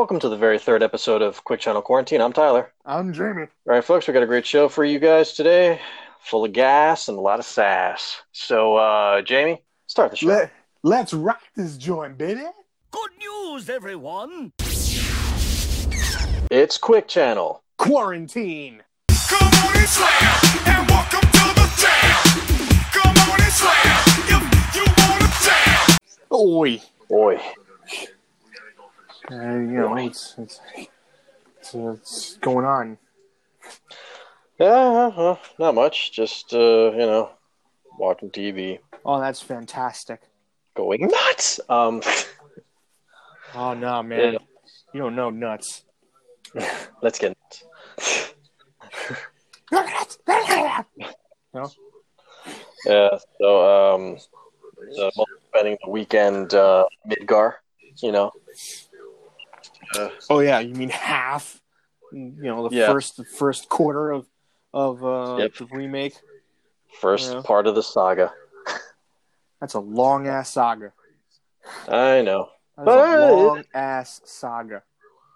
Welcome to the very third episode of Quick Channel Quarantine. I'm Tyler. I'm Jamie. All right, folks, we got a great show for you guys today, full of gas and a lot of sass. So, uh, Jamie, start the show. Let, let's rock this joint, baby. Good news, everyone! It's Quick Channel. Quarantine. Come on and slam, and welcome to the jam. Come on and slam, if you wanna jam. Oi. Boy, Uh, you know, it's, it's, it's, uh, it's going on. yeah, uh, not much. Just, uh, you know, watching TV, Oh, that's fantastic. going nuts. Um, Oh, no, man. Yeah. You don't know nuts. let's get nuts. no? Yeah, so um, so spending the weekend uh, Midgar, you know. Uh, Oh, yeah, you mean half? You know, the Yeah. first the first quarter of of uh, Yep. the remake. first Yeah. part of the saga. That's a long ass saga. I know That's But, a long ass saga.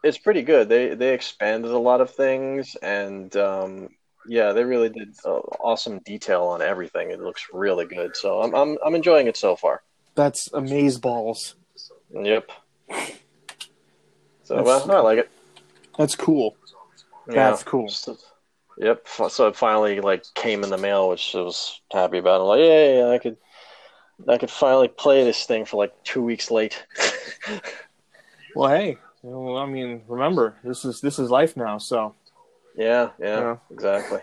it's pretty good. They they expanded a lot of things, and um, yeah, they really did uh, awesome detail on everything. It looks really good. So I'm I'm I'm enjoying it so far. That's amaze balls. Yep. So That's- well, I like it. That's cool. Yeah. That's cool. So- Yep. So it finally like came in the mail, which I was happy about. I'm like, yeah, I could, I could finally play this thing for like two weeks late. Well, hey, you know, I mean, remember this is this is life now. So, yeah, yeah, Yeah. exactly.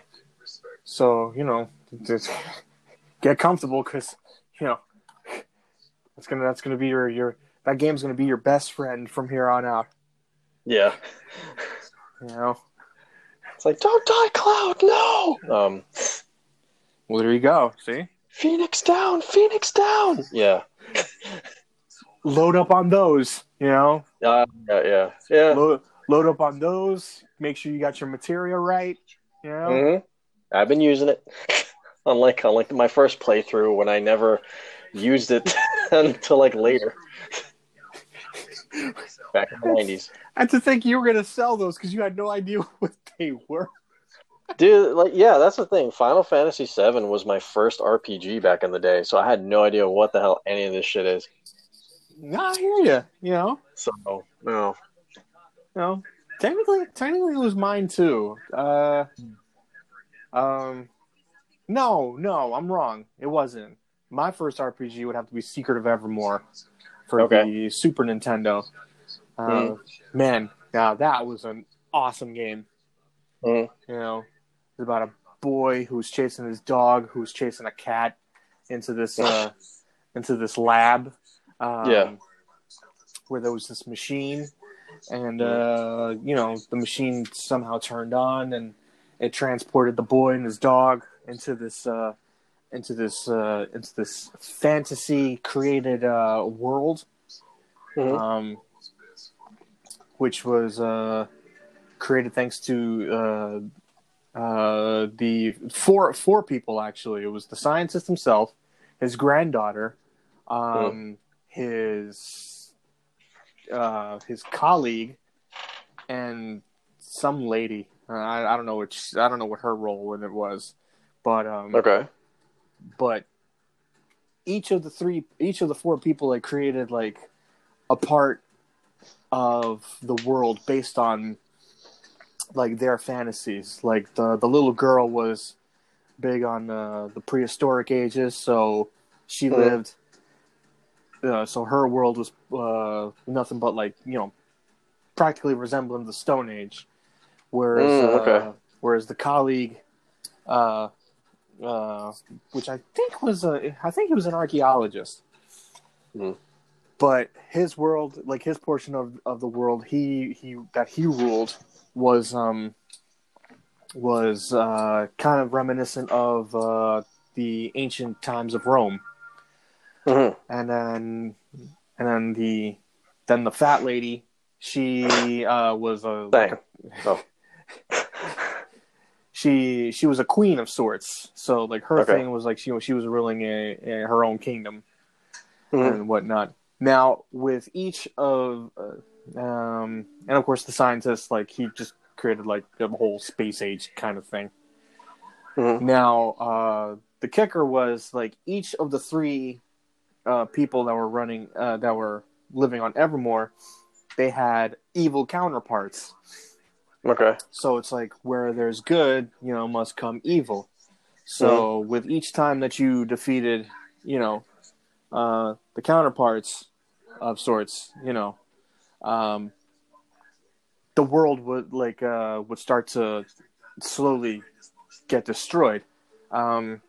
so you know, just get comfortable because you know that's gonna that's gonna be your your that game's gonna be your best friend from here on out. Yeah. You know. It's like, don't die, Cloud, no. Um, Well, there you go. See, Phoenix down, Phoenix down. Yeah. load up on those. You know, Uh, yeah, yeah, yeah. load load up on those. Make sure you got your materia right. You know. hmm I've been using it. unlike unlike my first playthrough when I never used it until like later. Back in the nineties. And to think you were gonna sell those because you had no idea what they were. Dude, like, yeah, that's the thing. Final Fantasy VII was my first RPG back in the day, so I had no idea what the hell any of this shit is. Nah, I hear you. You know. So, no. No, technically, technically it was mine too. Uh, um, no, no, I'm wrong. It wasn't. My first RPG would have to be Secret of Evermore for Okay. the Super Nintendo. Uh, Mm. Man, now that was an awesome game. Mm. You know, it's about a boy who was chasing his dog, who was chasing a cat into this uh, into this lab. Um, Yeah. where there was this machine and uh, you know the machine somehow turned on and it transported the boy and his dog into this uh, into this uh, into this fantasy created uh, world, Mhm. um, which was uh, created thanks to uh, uh, the four four people actually. It was the scientist himself, his granddaughter, um, his uh, his colleague, and some lady. I, I don't know which. I don't know what her role in it was, but um, Okay. But each of the three, each of the four people, they created like a part of the world based on like their fantasies. Like the the little girl was big on uh, the prehistoric ages, so she Mhm. lived. Uh, so her world was uh, nothing but like you know, practically resembling the Stone Age, whereas Mm, okay. uh, whereas the colleague, uh, which I think was a, I think he was an archaeologist, Hmm. but his world, like his portion of, of the world, he he that he ruled was um was uh, kind of reminiscent of uh, the ancient times of Rome Mhm. and then and then the then the fat lady she uh was a Dang. Oh. she she was a queen of sorts so like her Okay. thing was like she she was ruling a, a her own kingdom Mhm. and whatnot now with each of uh, Um, and of course, the scientist, like he just created like a whole space age kind of thing. Mhm. Now, uh, the kicker was like each of the three uh, people that were running, uh, that were living on Evermore, they had evil counterparts. Okay. So it's like where there's good, you know, must come evil. So with each time that you defeated, you know, uh, the counterparts of sorts, you know, um, the world would like uh, would start to slowly get destroyed um,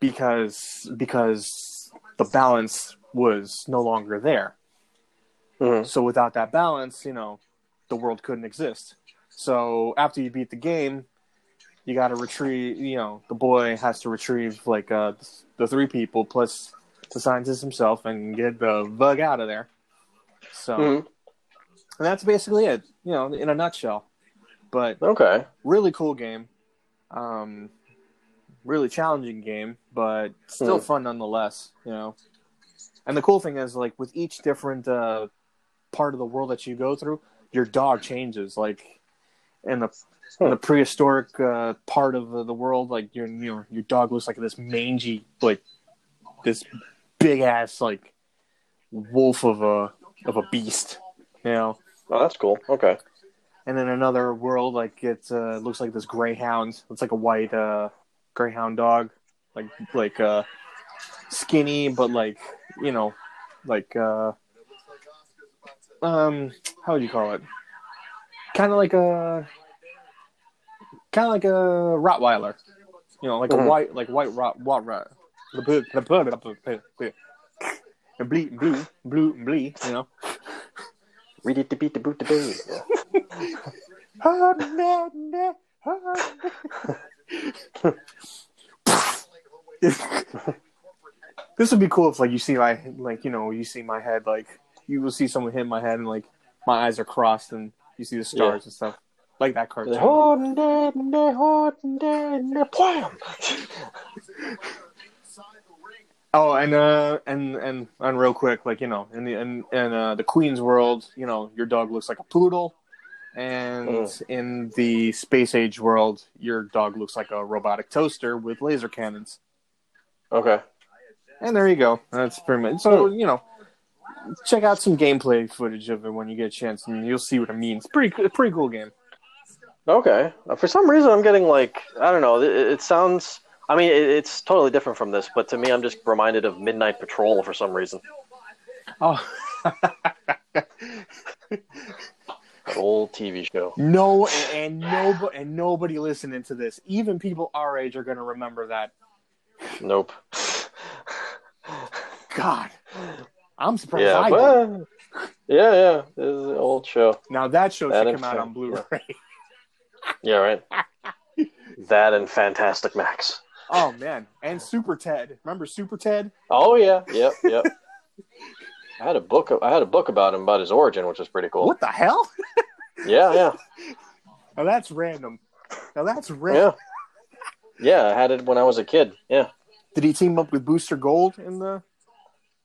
because because the balance was no longer there. Mhm. So without that balance, you know, the world couldn't exist. So after you beat the game, you got to retrieve. You know, the boy has to retrieve like uh, the three people plus the scientist himself and get the bug out of there. So, Mhm. and that's basically it. You know, in a nutshell. But Okay. really cool game. Um, really challenging game, but still Hmm. fun nonetheless. You know, and the cool thing is, like with each different uh, part of the world that you go through, your dog changes. Like in the in the prehistoric uh, part of the, the world, like your your your dog looks like this mangy, like this big ass like wolf of a of a beast. You know, Oh, that's cool. Okay. and then another world like it uh, looks like this greyhound it's like a white uh, greyhound dog like like uh skinny but like you know like uh um how would you call it kind of like a kind of like a rottweiler you know like a Mhm. white like white rot what rat the blue the blue the blue the blue blue blue blue you know Read it to beat the boot the boo. this would be cool if like you see my like you know you see my head like you will see someone hit my head and like my eyes are crossed and you see the stars Yeah. and stuff like that cartoon. Holding dead holding dead and dead, plam. Oh, and uh, and and and real quick, like you know, in the in, in uh, the Queen's world, you know, your dog looks like a poodle, and Mm. in the space age world, your dog looks like a robotic toaster with laser cannons. Okay. And there you go. That's pretty much. So you know, check out some gameplay footage of it when you get a chance, and you'll see what it means. Pretty pretty cool game. Okay. Uh, For some reason, I'm getting like I don't know. It, it sounds. I mean, it, it's totally different from this, but to me, I'm just reminded of Midnight Patrol for some reason. Oh. Old TV show. No, and, and nobody and nobody listening to this, even people our age, are going to remember that. Nope. God, I'm surprised yeah, I but yeah, yeah. This is an old show. Now that show That should and come out on Blu-ray. Yeah, right. that and Fantastic Max. Oh man, and Super Ted. Remember Super Ted? Oh yeah, yep, yep. I had a book. I had a book about him about his origin, which was pretty cool. What the hell? Yeah, yeah, Now that's random. Now that's random. yeah. Yeah, I had it when I was a kid. Yeah. Did he team up with Booster Gold in the?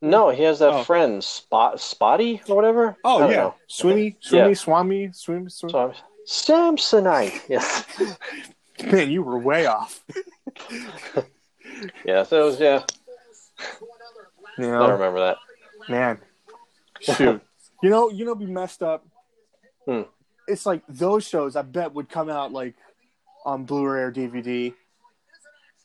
No, he has that Oh. friend Spot Spotty or whatever. Oh yeah, know. Swimmy, Yeah. Swimmy, Swami, Swim, Swim. So Samsonite. Yes. Man, you were way off. yeah. So it was, yeah, You I know, remember that. man. Shoot. you know, you know, be messed up. Hmm. It's like those shows. I bet would come out like on Blu-ray or DVD.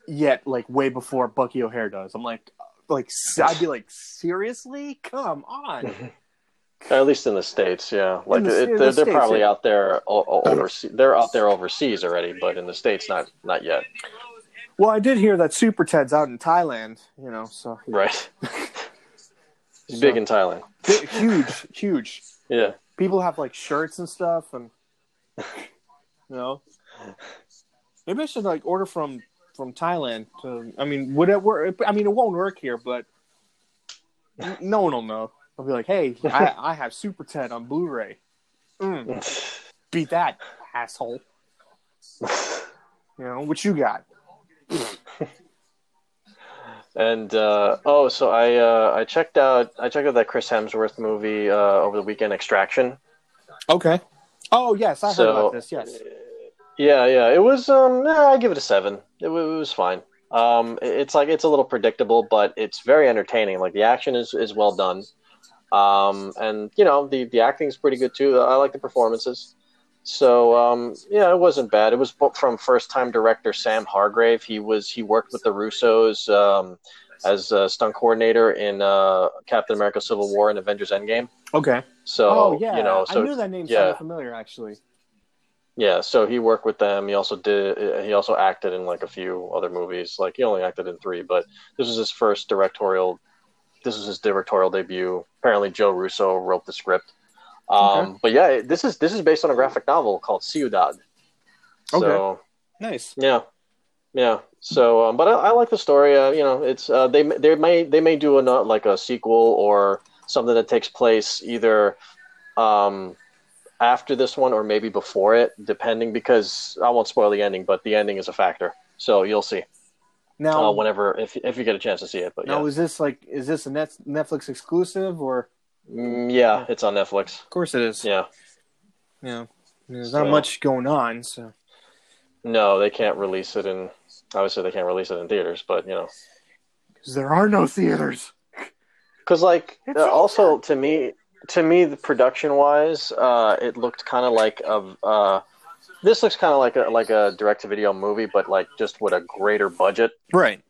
Yet, like way before Bucky O'Hare does. I'm like, like I'd be like, seriously? Come on. At least in the states, yeah. Like the- it, in the they're, they're States, probably yeah. out there o- o- overseas. They're out there overseas already, but in the states, not not yet. Well, I did hear that Super Ted's out in Thailand. You know, so Right. He's big in Thailand. Big- huge, huge. Yeah. People have like shirts and stuff, and you know, maybe I should like order from from Thailand. To, I mean, would it work? I mean, it won't work here, but no one will know. I'll be like, hey, I, I have Super Ted on Blu-ray. Mm, beat that asshole. You know what you got? And uh, oh, so I uh, I checked out I checked out that Chris Hemsworth movie uh, over the weekend, Extraction. Okay. Oh yes, I heard about this. Yes. Yeah, yeah, it was. Um, nah, I give it a seven. It, it was fine. Um, it's like it's a little predictable, but it's very entertaining. Like the action is is well done. Um, and you know the the acting is pretty good too. I like the performances. So um, yeah, it wasn't bad. It was from first time director Sam Hargrave. He was he worked with the Russos um, as a stunt coordinator in uh, Captain America: Civil War and Avengers: Endgame. Okay. So oh yeah, you know, so I knew that name yeah. sounded familiar actually. Yeah, so he worked with them. He also did. He also acted in like a few other movies. Like he only acted in three, but this was his first directorial. This was his directorial debut. Apparently, Joe Russo wrote the script. Um, But yeah, this is this is based on a graphic novel called Ciudad. So Nice. yeah, yeah. So, um, but I, I like the story. Uh, you know, it's uh, they they may they may do a not like a sequel or something that takes place either um, after this one or maybe before it, depending. Because I won't spoil the ending, but the ending is a factor. So you'll see Now, uh, whenever if if you get a chance to see it. But now yeah, is this like is this a net Netflix exclusive or? Mm, yeah, it's on Netflix. Of course it is. Yeah, Yeah. There's So- not much going on, so no, they can't release it in. Obviously, they can't release it in theaters, but you know. because there are no theaters. because like uh, also to me to me the production wise uh it looked kind of like a uh this looks kind of like a like a direct to video movie but like just with a greater budget Right.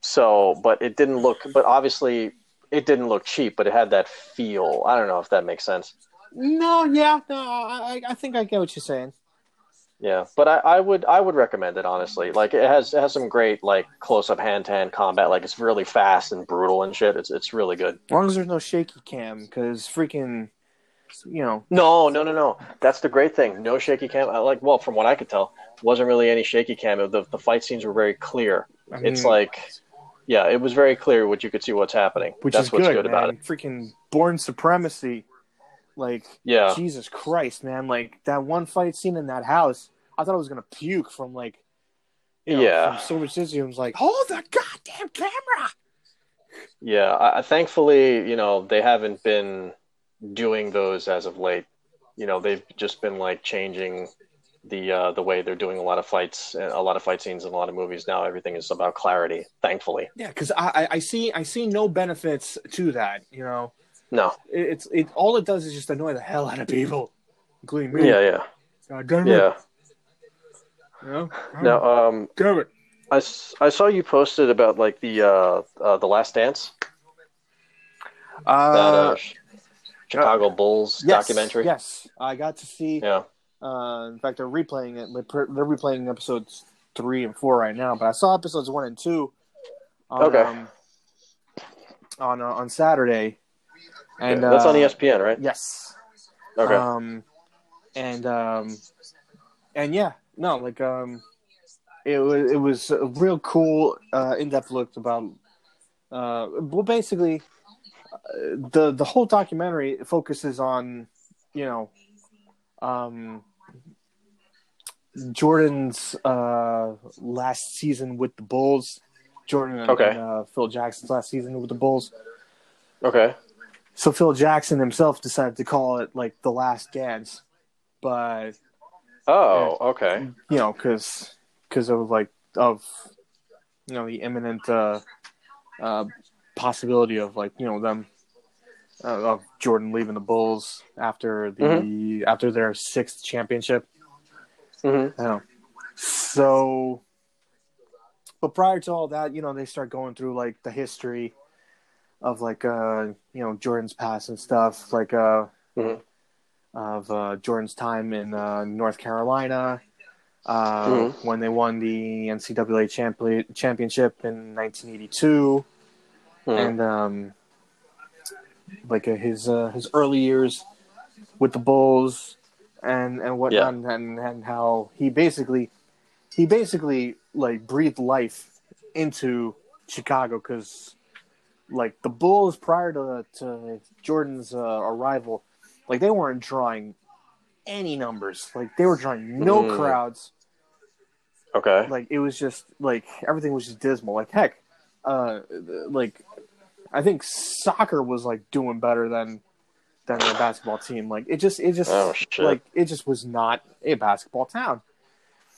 so but it didn't look but obviously it didn't look cheap but it had that feel i don't know if that makes sense No, yeah, no, I, I think I get what you're saying. Yeah but i, I would i would recommend it honestly like it has it has some great like close up hand to hand combat like it's really fast and brutal and shit it's it's really good As long as there's no shaky cam, because freaking, you know, No, no, no, no. That's the great thing. No shaky cam. I Like, well, from what I could tell, wasn't really any shaky cam. The the fight scenes were very clear. I mean, It's like, yeah, it was very clear what you could see what's happening. which That's is what's good, good, about it. Freaking Bourne Supremacy, like Yeah, Jesus Christ, man! Like that one fight scene in that house, I thought I was gonna puke from like, you know, Yeah. from so much dizzy. I was like, hold the goddamn camera. yeah. I, thankfully, you know, they haven't been doing those as of late. You know, they've just been like changing the uh, the way they're doing a lot of fights, a lot of fight scenes in a lot of movies now. Everything is about clarity. Thankfully, Yeah, because I, I I see I see no benefits to that. You know, no. it, it's it all it does is just annoy the hell out of people, including me. Yeah, yeah, God damn it. yeah. You know? Now, um, damn it. I, s- I saw you posted about like the uh, uh, the Last Dance, that Uh, uh, Chicago Bulls yes, documentary. Yes, I got to see. Yeah. Uh, in fact, they're replaying it. They're they're replaying episodes three and four right now. But I saw episodes one and two. On, Okay. Um, on uh, on Saturday, and Yeah, that's uh, on ESPN, right? Yes. Okay. Um, and um, and yeah, no, like um, it was it was a real cool uh, in depth look about. Uh, well, basically, uh, the the whole documentary focuses on, you know, um, Jordan's uh, last season with the Bulls. Jordan and, Okay. and, uh, Phil Jackson's last season with the Bulls. okay. So Phil Jackson himself decided to call it like the last dance, but Oh, okay. you know, because because of like of you know the imminent uh, uh, possibility of like you know them uh, of Jordan leaving the Bulls after the after their sixth championship. hmm You know. So, but prior to all that, you know, they start going through like the history of like uh you know Jordan's past and stuff, like uh Mhm. Of uh Jordan's time in uh, North Carolina. Uh, Mhm. when they won the NCAA champion championship in 1982, Mhm. and um, like uh, his uh, his early years with the Bulls and and whatnot, and and how he basically he basically like breathed life into Chicago because like the Bulls prior to to Jordan's uh, arrival, like they weren't drawing any numbers, like they were drawing no Mm. crowds Okay. like it was just like everything was just dismal. Like heck, uh, like I think soccer was like doing better than than the basketball team. Like it just it just Oh, like it just was not a basketball town.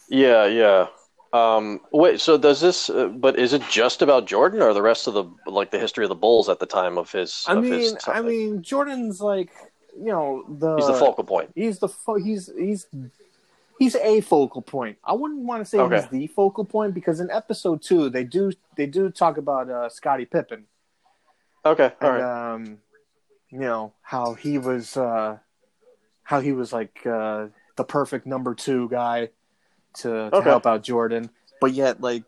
Yeah, yeah. Um, wait, so does this? Uh, but is it just about Jordan, or the rest of the like the history of the Bulls at the time of his? I of his mean, I mean, Jordan's like you know the he's the focal point. He's the fo- he's he's he's a focal point. I wouldn't want to say Okay. he's the focal point because in episode two they do they do talk about uh, Scottie Pippen Okay, all and right. um, you know how he was uh, how he was like uh, the perfect number two guy to, to Okay. help out Jordan, but yet like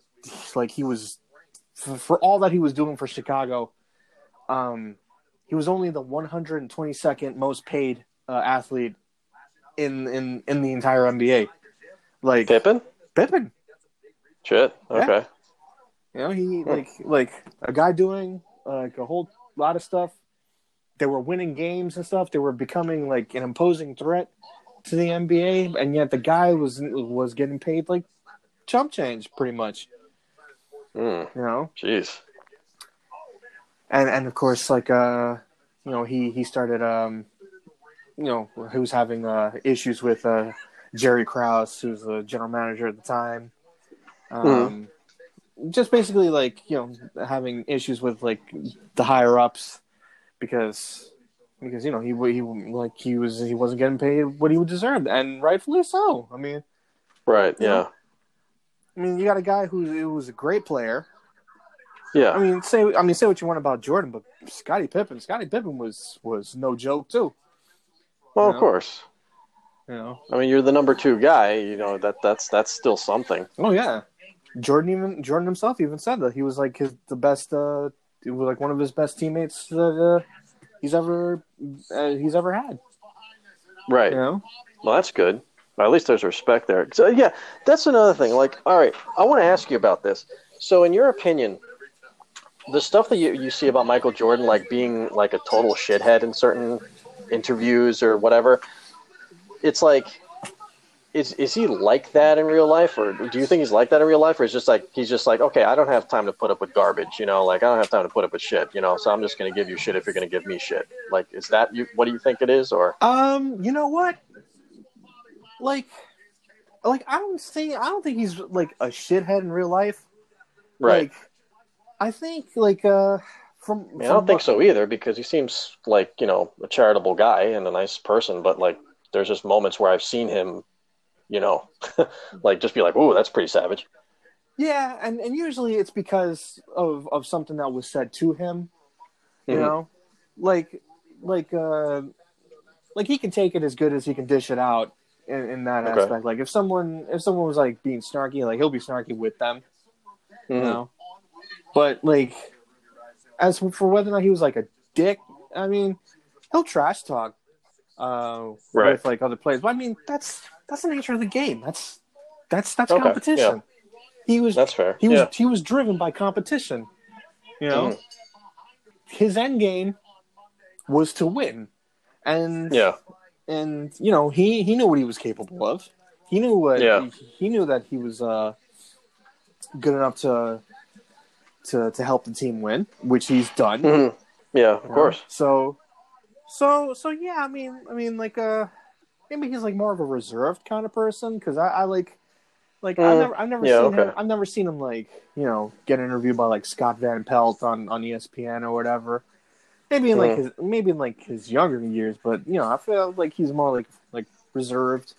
like he was for, for all that he was doing for Chicago, um, he was only the 122nd most paid uh, athlete in in in the entire NBA. Like Pippen. Pippen, Shit. Yeah. Okay. you know, he like like a guy doing like a whole lot of stuff. They were winning games and stuff. They were becoming like an imposing threat to the NBA, and yet the guy was was getting paid like chump change, pretty much. Mm, You know, jeez. And and of course, like uh, you know, he he started um, you know, he was having uh issues with uh Jerry Krause, who's the general manager at the time. Um, just basically like you know having issues with like the higher ups because because you know he he like he was he wasn't getting paid what he deserved and rightfully so. I mean, Right. Yeah. know? I mean, you got a guy who, who was a great player. Yeah. I mean, say I mean say what you want about Jordan, but Scottie Pippen, Scottie Pippen was was no joke too. well, you of know? course. You know. I mean, you're the number two guy. You know that that's that's still something. Oh yeah. Jordan even Jordan himself even said that he was like his the best. uh He was like one of his best teammates that uh, he's ever uh, he's ever had. Right. You know. Well, that's good. At least there's respect there. So yeah, that's another thing. Like, all right, I want to ask you about this. So, in your opinion, the stuff that you, you see about Michael Jordan, like being like a total shithead in certain interviews or whatever, it's like, is is he like that in real life, or do you think he's like that in real life, or is just like he's just like, okay, I don't have time to put up with garbage, you know, like I don't have time to put up with shit, you know, so I'm just gonna give you shit if you're gonna give me shit. Like, is that you? What do you think it is, or Um, you know what? Like, like I don't see, I don't think he's like a shithead in real life. right? Like, I think like uh from, I, mean, I don't think so either because he seems like you know a charitable guy and a nice person, but like there's just moments where I've seen him, you know, like just be like, "Ooh, that's pretty savage." Yeah, and and usually it's because of of something that was said to him. You Mhm. know, like like uh like he can take it as good as he can dish it out in, in that Okay. aspect. Like if someone if someone was like being snarky, like he'll be snarky with them. you Mhm. know. But like, as for whether or not he was like a dick, I mean, he'll trash talk uh, Right. with like other players. But I mean, that's that's the nature of the game. That's that's that's Okay, competition. He was That's fair. he was yeah. he was driven by competition. You know, Mhm. his end game was to win, and Yeah. and you know he he knew what he was capable of. He knew what Yeah. he, he knew that he was uh, good enough to to to help the team win, which he's done. Mhm. Yeah, of you know? course. So so so yeah, I mean I mean like uh maybe he's like more of a reserved kind of person because I, I like like I've Mm, never I've never yeah, seen him. I've never seen him like you know get interviewed by like Scott Van Pelt on on ESPN or whatever. Maybe in like Mm. his maybe in like his younger years, but you know I feel like he's more like like reserved,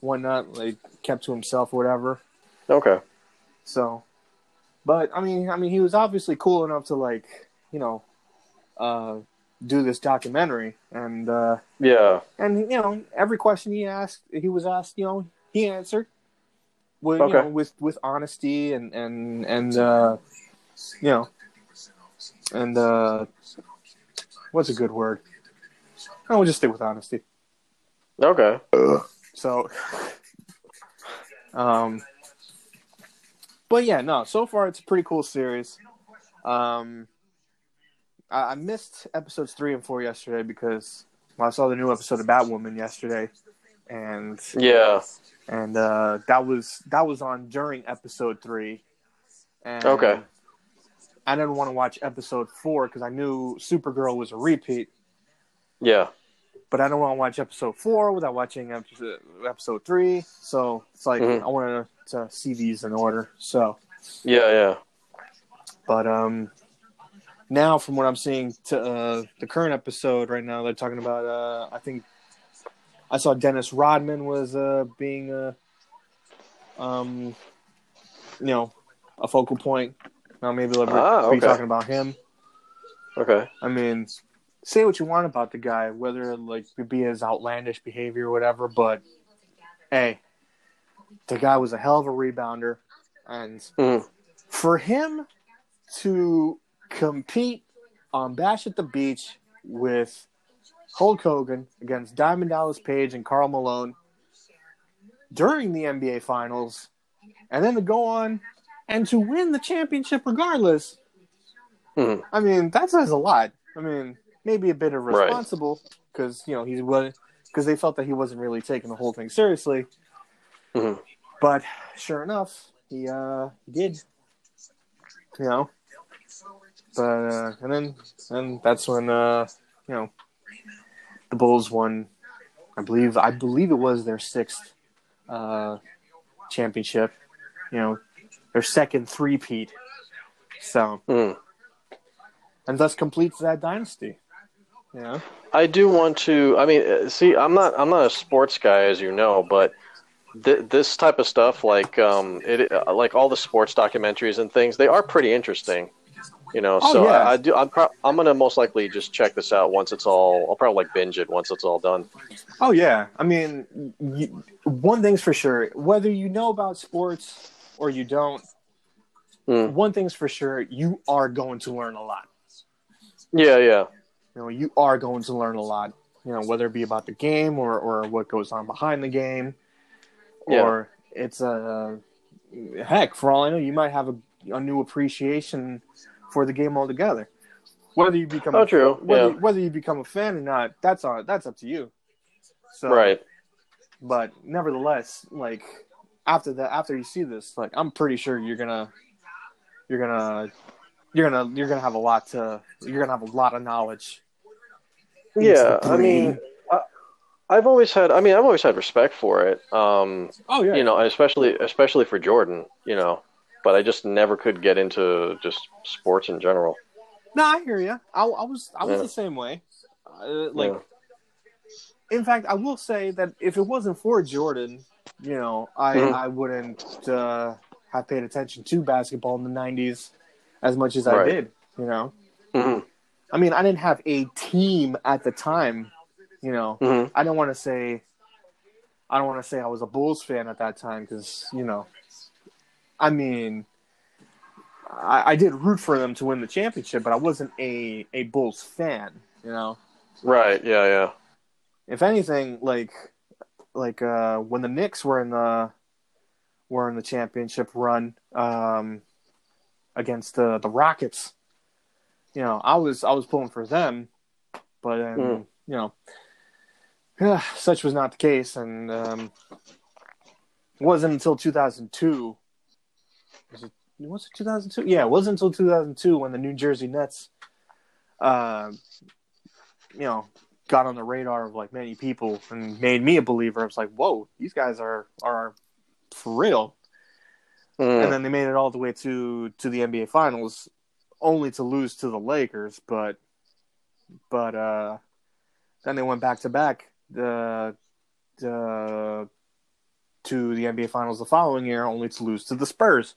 whatnot, like kept to himself or whatever. Okay. So, but I mean, I mean, he was obviously cool enough to like, you know, uh, do this documentary, and uh, Yeah. and you know, every question he asked, he was asked, you know, he answered with Okay. you know with with honesty and and and uh, you know, and uh, what's a good word? I will just stick with honesty. Okay. So, um, but yeah, no. So far, it's a pretty cool series. Um, I, I missed episodes three and four yesterday because I saw the new episode of Batwoman yesterday, and Yeah. and uh, that was that was on during episode three. And, Okay. I didn't want to watch episode four because I knew Supergirl was a repeat, Yeah. But I don't want to watch episode four without watching episode, episode three. So it's like Mhm. I wanted to see these in order. So, Yeah, yeah. but um, now from what I'm seeing to uh, the current episode right now, they're talking about. Uh, I think I saw Dennis Rodman was uh being uh, um, you know, a focal point. Now maybe they'll Ah, be okay. talking about him. Okay. I mean, say what you want about the guy, whether like it be his outlandish behavior or whatever, but hey, the guy was a hell of a rebounder, and Mhm. for him to compete on Bash at the Beach with Hulk Hogan against Diamond Dallas Page and Karl Malone during the NBA Finals, and then to go on and to win the championship regardless. Mhm. I mean, that says a lot. I mean, maybe a bit Right. irresponsible because you know he's was because they felt that he wasn't really taking the whole thing seriously. Mhm. But sure enough, he uh he did. You know. But uh, and then and that's when uh you know the Bulls won. I believe I believe it was their sixth uh championship. You know, their second three-peat. So Mhm. and thus completes that dynasty. Know? I do want to. I mean, uh, see, I'm not. I'm not a sports guy, as you know, but th- this type of stuff, like um, it, uh, like all the sports documentaries and things, they are pretty interesting. You know, Oh, so yeah. I, I do. I'm. Pro- I'm gonna most likely just check this out once it's all. I'll probably like binge it once it's all done. Oh yeah, I mean, you, one thing's for sure: whether you know about sports or you don't, Mm. one thing's for sure: you are going to learn a lot. Yeah, yeah, You know, you are going to learn a lot. You know, whether it be about the game or or what goes on behind the game, Yeah. or it's a heck. For all I know, you might have a, a new appreciation for the game altogether. Whether you become Oh, a, true, whether, yeah. whether you become a fan or not, that's on that's up to you. So, right. but nevertheless, like after that, after you see this, like I'm pretty sure you're gonna, you're gonna, you're gonna, you're gonna have a lot to, you're gonna have a lot of knowledge. Yeah, I mean. I, I've always had. I mean, I've always had respect for it. Um, Oh yeah, you know, especially especially for Jordan. You know, but I just never could get into just sports in general. no, I hear you. I, I was, I was Yeah. the same way. Uh, like, Yeah. in fact, I will say that if it wasn't for Jordan, you know, I, Mhm. I wouldn't uh, have paid attention to basketball in the '90s as much as I did. You know. Mhm. I mean, I didn't have a team at the time. You know, Mhm. I don't want to say, I don't want to say I was a Bulls fan at that time because you know, I mean, I, I did root for them to win the championship, but I wasn't a a Bulls fan. You know, Right. Yeah. Yeah. if anything, like like uh, when the Knicks were in the were in the championship run um, against the the Rockets, you know, I was I was pulling for them, but um, Mm. you know, yeah, such was not the case, and um, it wasn't until 2002. Was it? Was it 2002? Yeah, it wasn't until 2002 when the New Jersey Nets, uh, you know, got on the radar of like many people and made me a believer. I was like, whoa, these guys are are for real. Mm. And then they made it all the way to to the NBA Finals, only to lose to the Lakers. But but uh, then they went back to back the the to the NBA Finals the following year, only to lose to the Spurs.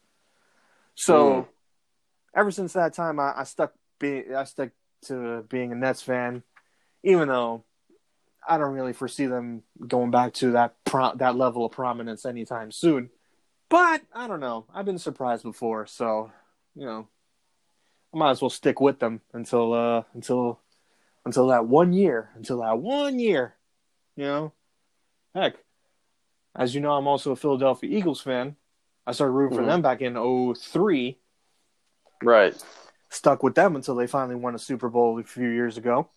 So Mm. ever since that time, I, I stuck be I stuck to being a Nets fan, even though I don't really foresee them going back to that pro- that level of prominence anytime soon. But I don't know. I've been surprised before, so you know, I might as well stick with them until uh until until that one year, until that one year. You know, heck, as you know, I'm also a Philadelphia Eagles fan. I started rooting for Mhm. them back in 03 Right. stuck with them until they finally won a Super Bowl a few years ago.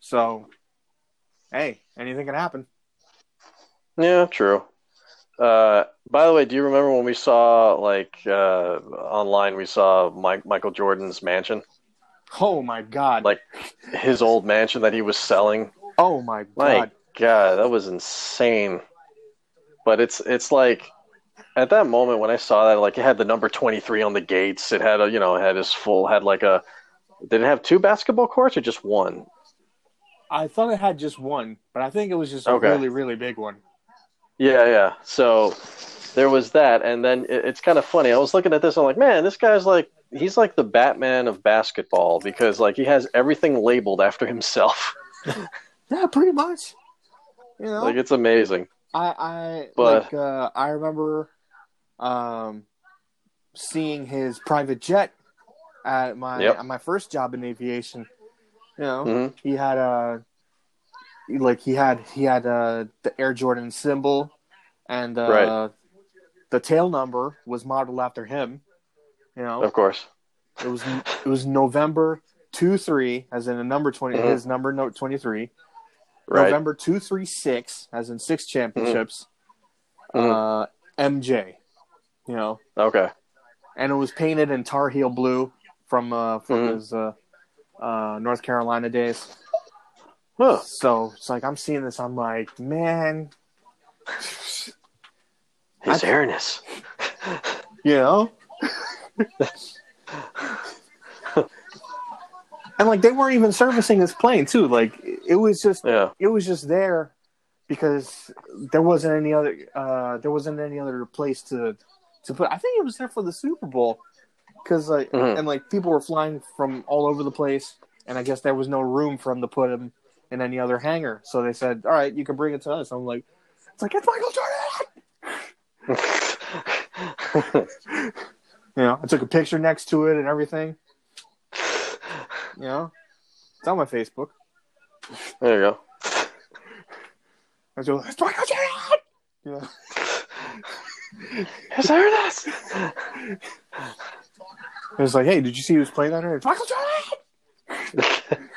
So, hey, anything can happen. Yeah. True. Uh, by the way, do you remember when we saw like uh, online? We saw Mike, Michael Jordan's mansion, Oh my god! like his old mansion that he was selling. oh my god! My god! That was insane. But it's it's like at that moment when I saw that, like it had the number twenty three on the gates. It had a you know it had his full had like a. Did it have two basketball courts or just one? I thought it had just one, but I think it was just a Okay. really, really big one. Yeah, yeah. So there was that, and then it, it's kind of funny. I was looking at this. I'm like, man, this guy's like he's like the Batman of basketball because like he has everything labeled after himself. Yeah, pretty much. You know, like it's amazing. I, I But- like uh, I remember um, seeing his private jet at my Yep. at my first job in aviation. You know, Mhm. he had a like he had he had uh, the Air Jordan symbol, and uh, Right. the tail number was modeled after him. You know, Of course. it was it was November two three, as in a number 20 Mhm. His number note twenty three. Right. November two three six, as in six championships. Mhm. Uh, MJ, you know, Okay. and it was painted in Tar Heel blue from uh, from Mhm. his uh, uh, North Carolina days. Huh. So it's like I'm seeing this, I'm like, man, His airness. you know. and like they weren't even servicing his plane too. Like it was just Yeah. it was just there because there wasn't any other uh there wasn't any other place to to put I think it was there for the Super Bowl cuz like Mhm. and like people were flying from all over the place and I guess there was no room for them to put him in any other hangar so they said all right you can bring it to us I'm like it's like it's Michael Jordan you know I took a picture next to it and everything you know it's on my Facebook there you go. I was like, it's Michael Jordan you know His airness. It was like, hey, did you see who's playing on her? It's Michael Jordan.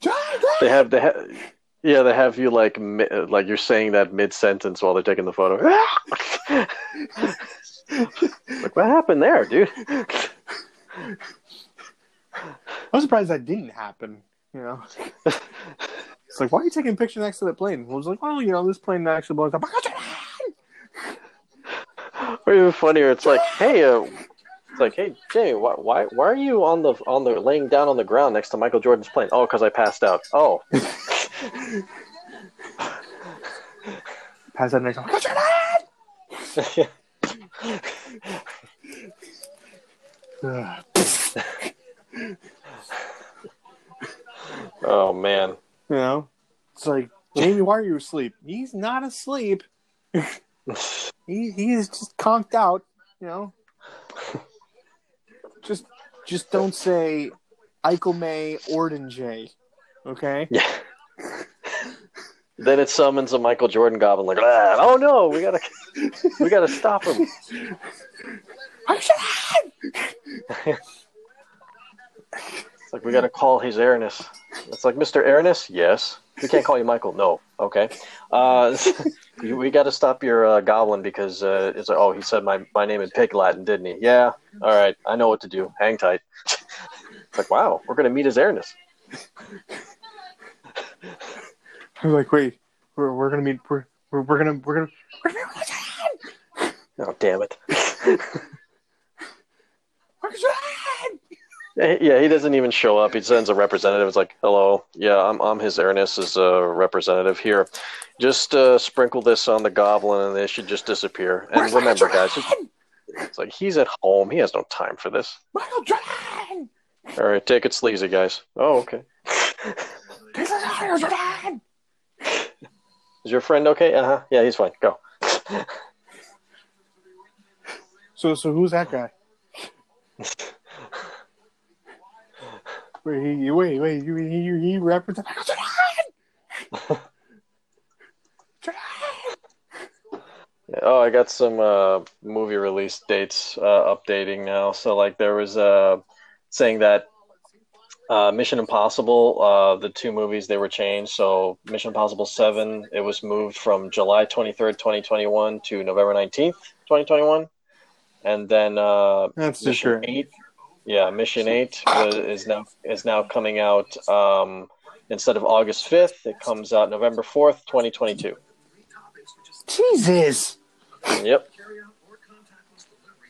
Jordan. They have they have yeah they have you like mi- like you're saying that mid sentence while they're taking the photo. like what happened there, dude? I'm surprised that didn't happen. You know, it's like, why are you taking a picture next to that plane? I was like, well, you know, this plane actually Michael Jordan. Or even funnier, it's like, hey, uh, it's like, hey, Jamie, why, why, why are you on the on the laying down on the ground next to Michael Jordan's plane? Oh, because I passed out. Oh, Pass that next. Michael Jordan. Ugh. oh man. you know, it's like, Jamie, why are you asleep? He's not asleep. He he's just conked out. You know, just just don't say Eichel May Orden J. Okay. Yeah. then it summons a Michael Jordan goblin like, ah, oh no, we gotta we gotta stop him. It's like we gotta call his airness. It's like Mr. Airness, yes. We can't call you Michael. No. Okay. Uh, we got to stop your uh, goblin because uh, it's like, oh, he said my, my name in pig Latin, didn't he? Yeah. All right. I know what to do. Hang tight. it's like, wow, we're gonna meet his airness. I was like, wait, we're, we're gonna meet. We're, we're, we're gonna we're gonna. We're gonna meet Oh, damn it. Michael Jordan! Yeah, he doesn't even show up. He sends a representative. It's like, hello, yeah, I'm, I'm his Airness as a representative here. Just uh, sprinkle this on the goblin, and they should just disappear. And Where's remember, guys, it's, it's like he's at home. He has no time for this. Michael Jordan! All right, take it sleazy, guys. Oh, okay. This is Michael Jordan! Is your friend okay? Uh huh. Yeah, he's fine. Go. So so who's that guy? Wait, he, wait, wait, you he he Michael Jordan! Jordan! Oh, I got some uh, movie release dates uh, updating now. So, like, there was uh, saying that Uh, Mission Impossible, uh, the two movies they were changed. So Mission Impossible Seven, it was moved from July twenty third, twenty twenty one, to November nineteenth, twenty twenty one, and then uh, That's Mission. Eight, yeah, Mission Eight was, is now is now coming out um, instead of August fifth. It comes out November fourth, twenty twenty two. Jesus. Yep.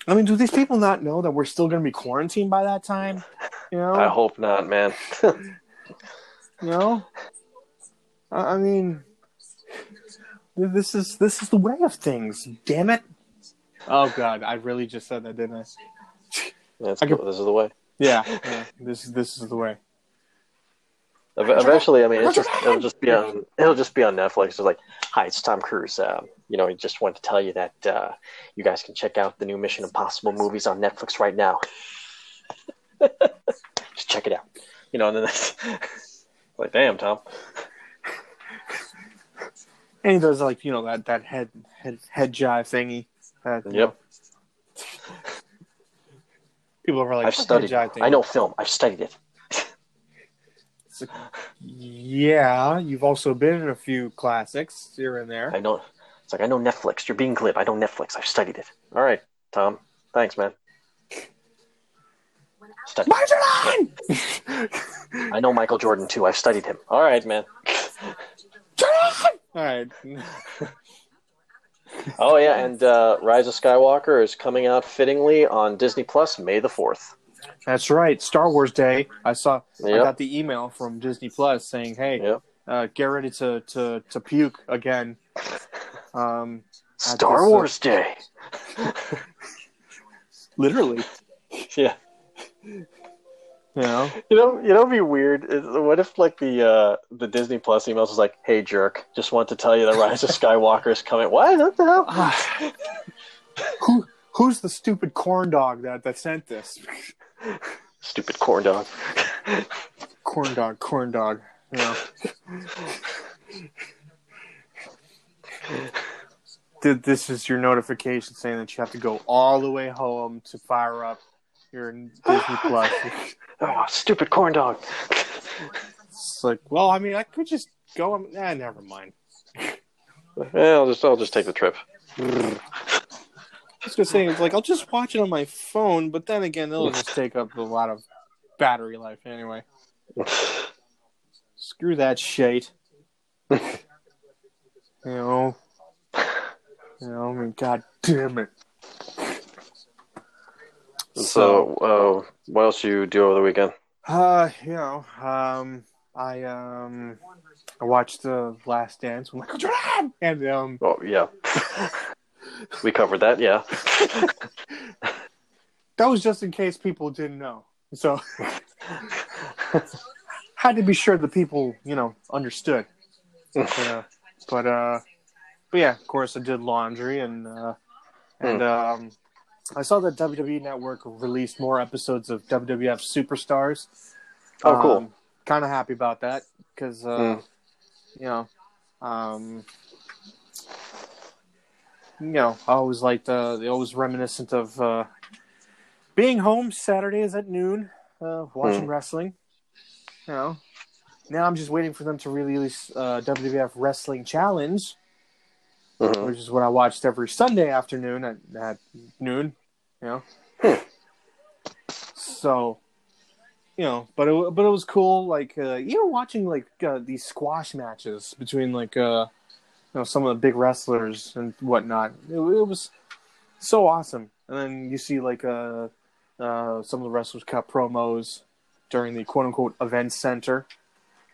I mean, do these people not know that we're still going to be quarantined by that time? You know, I hope not, man. you know. I I mean, this is this is the way of things. Damn it! Oh God, I really just said that, didn't I? I could- cool. This is the way. Yeah, yeah this is this is the way. Eventually, I mean, it's just it'll just be on it'll just be on Netflix. It's like, hi, it's Tom Cruise. Uh, you know, he just wanted to tell you that uh, you guys can check out the new Mission Impossible movies on Netflix right now. just check it out. You know, and then that's like, damn, Tom. And he does like you know that that head head head jive thingy. That, Yep. know, people are like, I've studied. head thing?" I know film. I've studied it. It's like, yeah, you've also been in a few classics here and there. I know. It's like I know Netflix. You're being glib. I know Netflix. I've studied it. All right, Tom. Thanks, man. Studied. Marjorie! I know Michael Jordan too. I've studied him. All right, man. All right. Oh yeah, and uh, Rise of Skywalker is coming out fittingly on Disney Plus May the fourth. That's right. Star Wars Day. I saw. I got the email from Disney Plus saying, "Hey, Yep. uh, get ready to, to, to puke again." Um, Star this, uh, Wars Day. literally, Yeah. you know. You know, you know, it'd be weird. What if like the uh, the Disney Plus emails was like, "Hey, jerk, just want to tell you the Rise of Skywalker is coming." What? What the hell? Who who's the stupid corn dog that that sent this? Stupid corn dog. Corn dog, corn dog. You know. Th- This is your notification saying that you have to go all the way home to fire up your Disney Plus. Oh, stupid corn dog. It's like, well, I mean, I could just go. on- Ah, never mind. Yeah, I'll just I'll just take the trip. I was gonna say, it's like I'll just watch it on my phone, but then again, it'll just take up a lot of battery life anyway. Screw that shit. you know, you know. I mean, god damn it. So, uh, what else you do over the weekend? Uh, you know, um, I um, I watched the Last Dance with Michael Jordan, and um, Oh yeah, we covered that. Yeah. that was just in case people didn't know. So had to be sure the people, you know, understood. yeah. But uh but yeah, of course I did laundry and uh and um I saw that WWE Network released more episodes of WWF Superstars. Oh, cool. Kind of happy about that because uh, Mm. you know, um, you know, I always liked uh, they always reminiscent of uh, being home Saturdays at noon, uh, watching Mm. wrestling. You know, now I'm just waiting for them to release uh, WWF Wrestling Challenge, Mhm. which is what I watched every Sunday afternoon at, at noon. You know, Hmm. so you know, but it but it was cool. Like uh, you know, watching like uh, these squash matches between like uh, you know some of the big wrestlers and whatnot. It, it was so awesome. And then you see like uh, uh, some of the wrestlers cut promos during the quote unquote event center.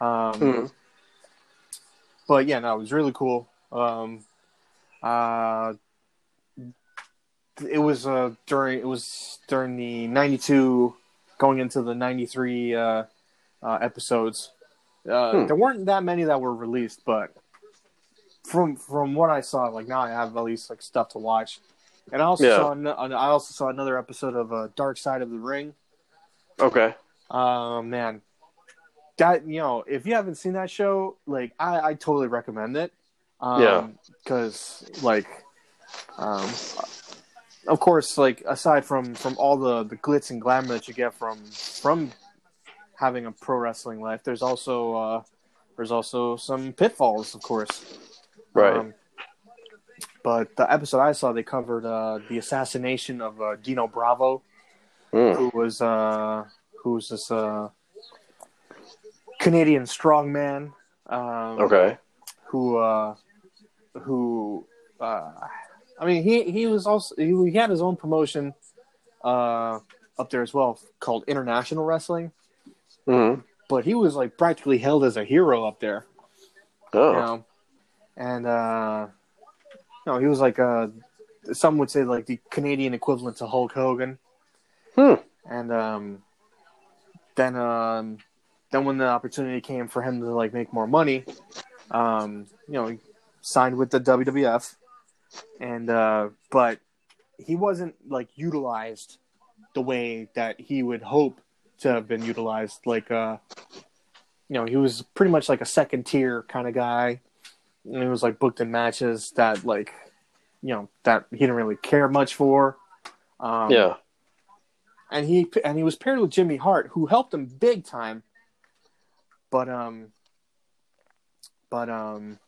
Um, Mhm. But yeah, no, it was really cool. Um, uh, it was uh, during it was during the '92 going into the 93 uh, uh, episodes. Uh, Hmm. There weren't that many that were released, but from from what I saw, like now I have at least like stuff to watch. And I also Yeah. saw an- I also saw another episode of uh, Dark Side of the Ring. Okay. Uh, man, that you know, if you haven't seen that show, like I, I totally recommend it. Um, Yeah. because like, um, of course, like aside from from all the the glitz and glamour that you get from from having a pro wrestling life. There's also uh, there's also some pitfalls, of course. Right. Um, but the episode I saw, they covered uh, the assassination of uh, Dino Bravo, Mm. who was uh, who was this uh, Canadian strongman. Um, Okay. Who uh, who uh, I mean, he he was also he, he had his own promotion uh, up there as well called International Wrestling, hmm but he was like practically held as a hero up there. Oh. you know and uh no he was like uh some would say like the canadian equivalent to hulk hogan Hmm. and um then um then when the opportunity came for him to like make more money um you know he signed with the wwf and uh but he wasn't like utilized the way that he would hope to have been utilized like uh you know he was pretty much like a second tier kind of guy and he was like booked in matches that like you know that he didn't really care much for um Yeah. and he and he was paired with Jimmy Hart, who helped him big time. But um, but um,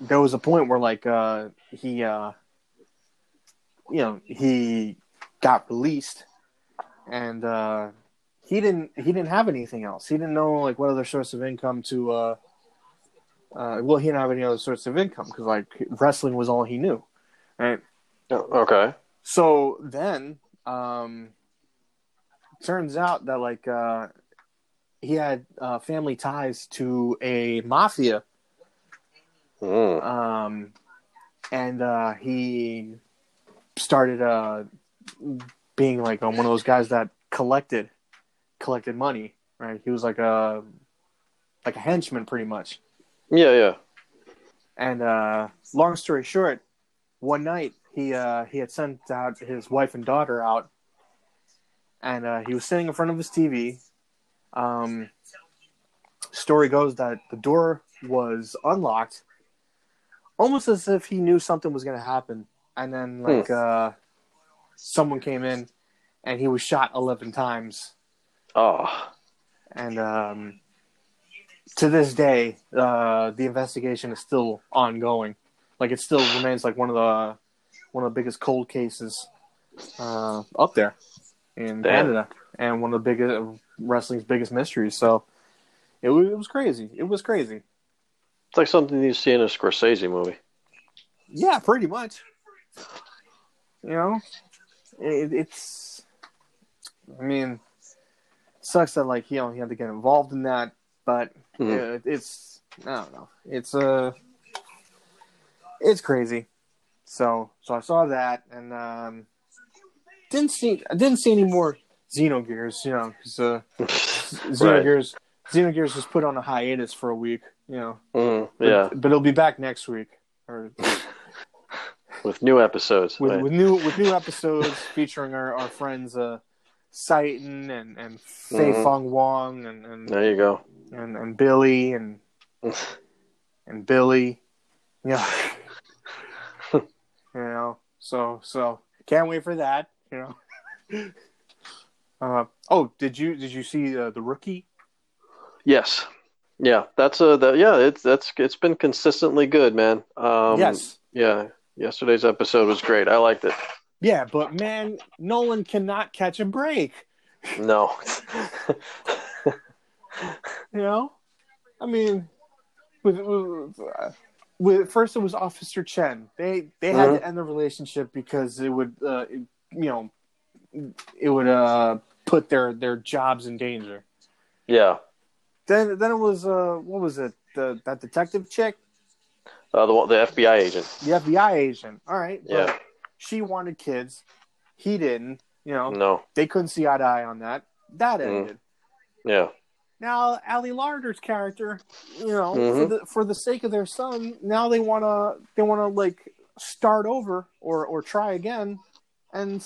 there was a point where like uh he uh, you know he got released, and uh, he didn't he didn't have anything else. He didn't know like what other source of income to uh. Uh, well, he didn't have any other source of income because like wrestling was all he knew, right? Okay. So then, um, turns out that like uh, he had uh, family ties to a mafia, Mm. um, and uh, he started uh, being like um, one of those guys that collected collected money. Right? He was like a like a henchman, pretty much. Yeah. Yeah. And uh, long story short, one night he uh, he had sent out his wife and daughter out, and uh, he was sitting in front of his TV. Um, story goes that the door was unlocked, almost as if he knew something was going to happen, and then like uh, someone came in, and he was shot eleven times, Oh. and um, to this day, uh, the investigation is still ongoing. Like it still remains like one of the one of the biggest cold cases uh, up there in Damn. Canada, and one of the biggest wrestling's biggest mysteries. So it was, it was crazy. It was crazy. It's like something you see in a Scorsese movie. Yeah, pretty much. You know, it, it's. I mean, sucks that like you know he had to get involved in that, but Mhm. it, it's I don't know. It's uh it's crazy. So so I saw that and um didn't see I didn't see any more Xenogears, you know, because uh, right. Xenogears Xenogears was put on a hiatus for a week, you know. Mm, yeah. but it'll be back next week or With new episodes. with, right. with new with new episodes featuring our, our friends uh Citan and and Fei Mhm. Fong Wong and and, There you go. and and Billy and and Billy. Yeah. you know, so so can't wait for that, you know. Uh, oh, did you did you see uh, the rookie? Yes. Yeah, that's a that, yeah, it's that's it's been consistently good, man. Um yes. Yeah. Yesterday's episode was great. I liked it. Yeah, but man, Nolan cannot catch a break. No. You know, I mean, with, with, uh, with first it was Officer Chen. They they had Mhm. to end the relationship because it would, uh, it- you know, it would uh, put their their jobs in danger. yeah. Then then it was uh, what was it? The that detective chick, Uh, the the FBI agent. the FBI agent. All right, Yeah. she wanted kids. He didn't. You know, No. they couldn't see eye to eye on that. That Mm. ended. Yeah. Now, Ali Larter's character, you know, for Mhm. the for the sake of their son, now they wanna they wanna like start over or or try again, and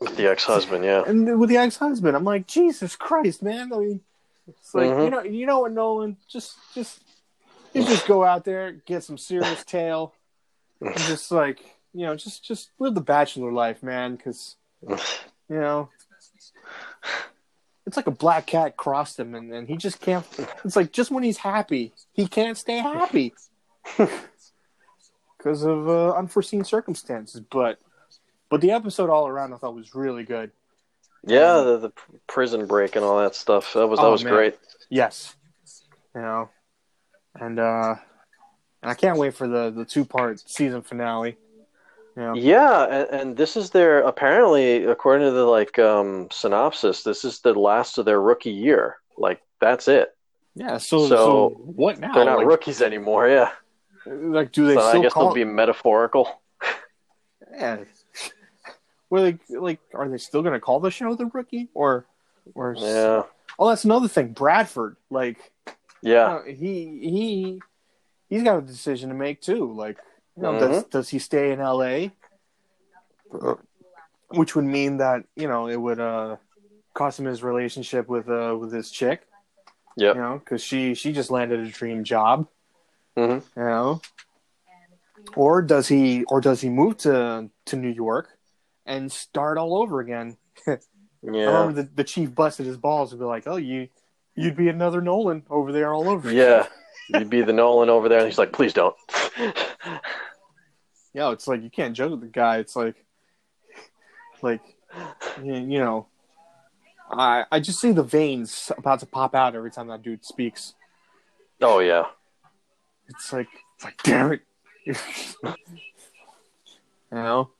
With the ex-husband, yeah. and with the ex husband, I'm like, Jesus Christ, man! I mean, it's like Mhm. you know you know what, Nolan, just just you just go out there, get some serious tail, and just like you know, just just live the bachelor life, man, because you know. it's like a black cat crossed him, and, and he just can't. It's like just when he's happy, he can't stay happy because of uh, unforeseen circumstances. But but the episode all around, I thought was really good. Yeah, the, the prison break and all that stuff. That was that Oh, was man. great. Yes, you know, and uh, and I can't wait for the the two part season finale. Yeah, Yeah, and, and this is their apparently, according to the like um, synopsis, this is the last of their rookie year. Like that's it. yeah. So, so So, what now? They're not like, rookies anymore. Yeah, like, do they so I guess call? they'll be metaphorical. Yeah. Were they like? Are they still going to call the show the rookie or or? Yeah, Oh, that's another thing. Bradford, like, yeah, you know, he he he's got a decision to make too. Like, you know, Mm-hmm. does does he stay in L.A. Which would mean that you know it would uh cost him his relationship with uh with his chick. Yep. You know, because she she just landed a dream job. Mhm. You know, or does he or does he move to to New York and start all over again? I remember the, the chief busted his balls and be like, "Oh, you you'd be another Nolan over there all over." again." yeah. You'd be the Nolan over there, and he's like, "Please don't." Yeah, it's like you can't joke with the guy. It's like, like, you you know, I I just see the veins about to pop out every time that dude speaks. oh yeah, It's like, it's like, damn it, you know.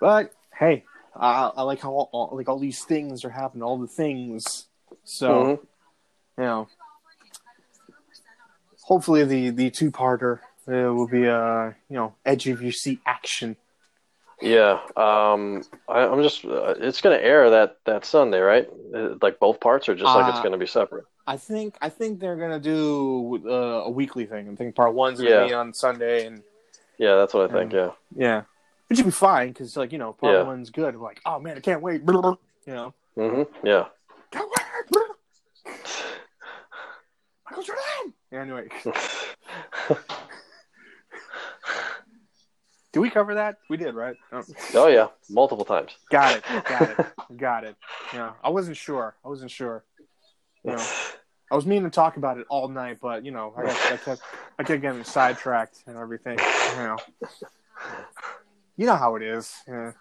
But hey, I, I like how all, all, like all these things are happening, all the things. So Mhm. you know, hopefully the the two parter uh, will be uh you know edge of your seat action. yeah. Um, I, I'm just. Uh, it's gonna air that that Sunday, right? Uh, Like both parts, or just like it's Uh, gonna be separate. I think I think they're gonna do uh, a weekly thing. I think part one's gonna Yeah. be on Sunday, and Yeah, that's what I think. Yeah. yeah, which would be fine because like you know part Yeah. one's good. like oh man, I can't wait. You know, Mm-hmm. Yeah. can't wait. Michael Jordan. Anyway, did we cover that? We did, right? Oh, oh yeah, multiple times. got it. Got it. Got it. Yeah, I wasn't sure. I wasn't sure. You know, I was meaning to talk about it all night, but you know, I, got, I kept I kept getting sidetracked and everything. You know, you know how it is. Yeah.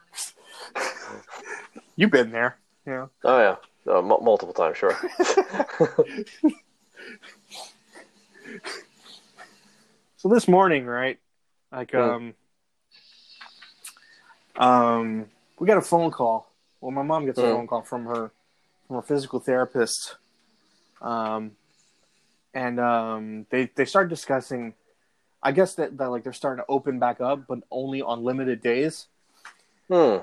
You've been there. You know. Oh yeah, uh, m- multiple times, sure. So this morning, right? Like, um, um, we got a phone call. Well, my mom gets a phone call from her from her physical therapist. Um, and um, they they start discussing. I guess that, that like they're starting to open back up, but only on limited days. Hmm.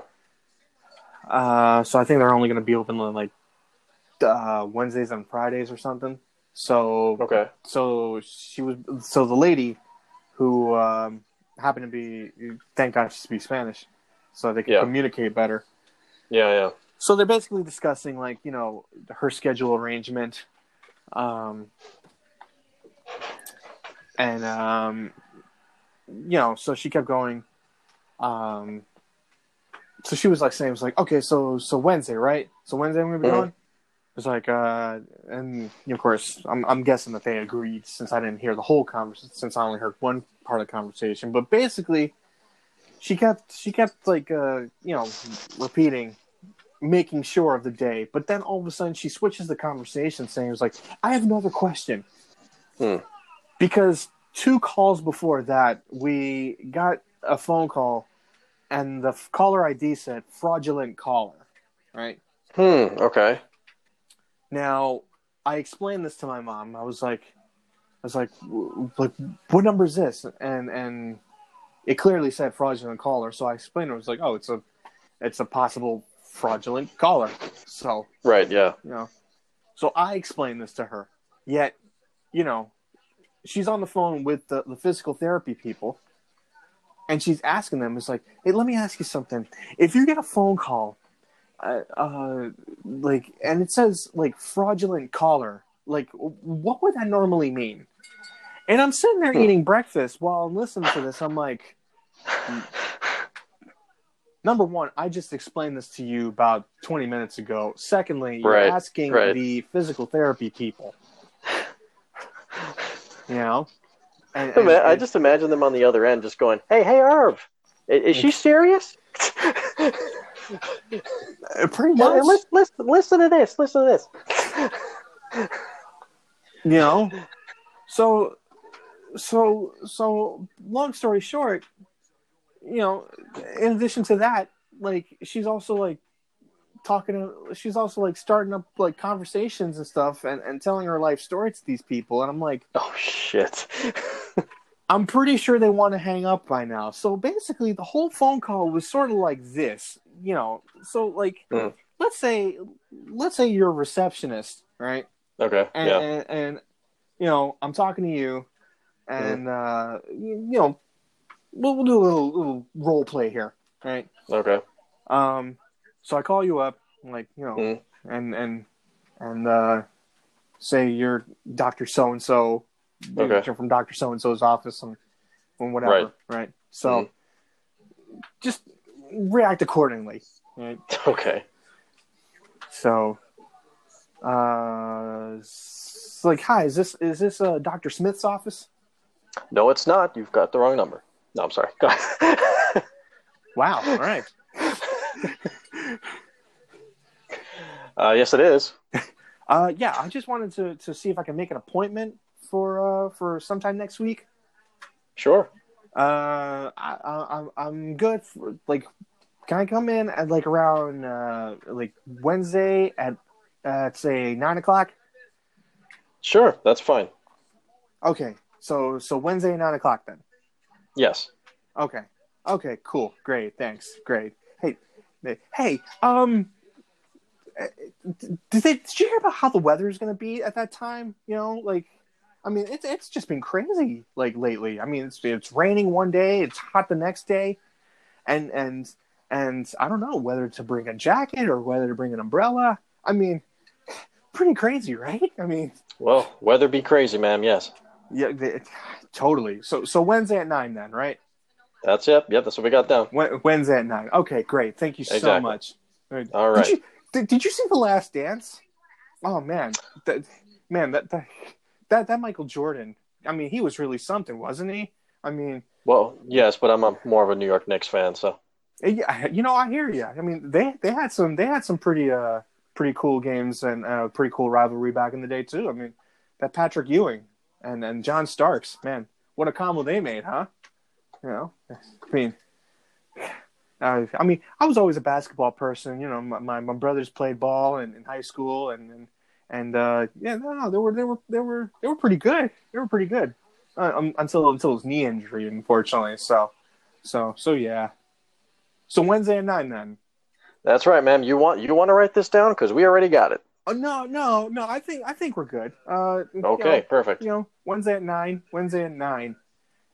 Uh, so I think they're only going to be open on like uh, Wednesdays and Fridays or something. So Okay. so she was so the lady who um, happened to be thank God she speaks Spanish, so they can Yeah. communicate better. Yeah, yeah. So they're basically discussing like you know her schedule arrangement, um, and um, you know so she kept going. Um, so she was like saying, it was like, okay, so so Wednesday, right? So Wednesday I'm gonna be Mhm. going. It's like, uh, and of course, I'm I'm guessing that they agreed since I didn't hear the whole conversation, since I only heard one part of the conversation. But basically, she kept she kept like uh, you know repeating, making sure of the day. But then all of a sudden, she switches the conversation, saying, "It was like, I have another question," Hmm. Because two calls before that, we got a phone call, and the f- caller ID said fraudulent caller, right? Hmm. Okay. Now, I explained this to my mom. I was like, I was like, like, what number is this? And and it clearly said fraudulent caller. So I explained. It I was like, oh, it's a, it's a possible fraudulent caller. So Right. Yeah. you know, so I explained this to her. Yet, you know, she's on the phone with the, the physical therapy people, and she's asking them, "It's like, hey, let me ask you something. If you get a phone call, uh, uh like, and it says like fraudulent caller, like, what would that normally mean?" And I'm sitting there Hmm. eating breakfast while I'm listening to this. I'm like, number one, I just explained this to you about 20 minutes ago. Secondly, you're Right, asking right. the physical therapy people. You know? And, I and- I just imagine them on the other end, just going, "Hey, hey, Irv, is she serious? pretty much. listen, listen, listen to this. Listen to this. you know so so so long story short you know in addition to that like she's also like talking to she's also like starting up like conversations and stuff and, and telling her life story to these people and i'm like Oh shit. i'm pretty sure they want to hang up by now so basically the whole phone call was sort of like this you know so like Mm. let's say let's say you're a receptionist right okay. and, yeah. and, and you know i'm talking to you and uh you, you know we'll, we'll do a little, little role play here right Okay. um so i call you up like you know Mm. and and and uh say you're dr so and so Okay. you're from dr so and so's office and, and whatever Right. right, so Mhm. just react accordingly right Okay. So, uh, s- like, hi, is this is this uh, Dr. Smith's office? No, it's not. You've got the wrong number. No, I'm sorry. Go ahead. Wow, all right. uh, yes, it is. Uh, yeah, I just wanted to to see if I can make an appointment for uh for sometime next week. Sure. Uh, I, I I'm I'm good. For, like, can I come in at like around uh like Wednesday at uh, say nine o'clock? Sure. That's fine. Okay, so so Wednesday nine o'clock then. Yes. Okay. Okay. Cool. Great. Thanks. Great. Hey. Hey. Um. uh, Did they? Did you hear about how the weather is going to be at that time? You know, like, I mean, it's it's just been crazy like lately. I mean, it's it's raining one day, it's hot the next day, and and and I don't know whether to bring a jacket or whether to bring an umbrella. I mean, pretty crazy, right? I mean, Well, weather be crazy, ma'am. Yes. yeah, the, totally. So so Wednesday at nine then, right? That's it. Yep. That's what we got down. Wednesday at nine. Okay, great. Thank you so Exactly. much. All right. Did you, did, did you see the Last Dance? Oh man, that man that, that that that Michael Jordan. I mean, he was really something, wasn't he? I mean, Well, yes, but I'm a, more of a New York Knicks fan, so eh, yeah, you know, I hear you. I mean, they they had some they had some pretty uh pretty cool games and uh, pretty cool rivalry back in the day too. I mean, that Patrick Ewing and and John Starks, man, what a combo they made, huh? You know, I mean. Uh, I mean, I was always a basketball person. You know, my my, my brothers played ball in, in high school, and and, and uh, yeah, no, no, they were they were they were they were pretty good. They were pretty good uh, um, until until his knee injury, unfortunately. So, so so yeah. So Wednesday at nine then. that's right, man. You want you want to write this down because we already got it. Oh no no no! I think I think we're good. Uh, you Okay, know, perfect. you know, Wednesday at nine. Wednesday at nine.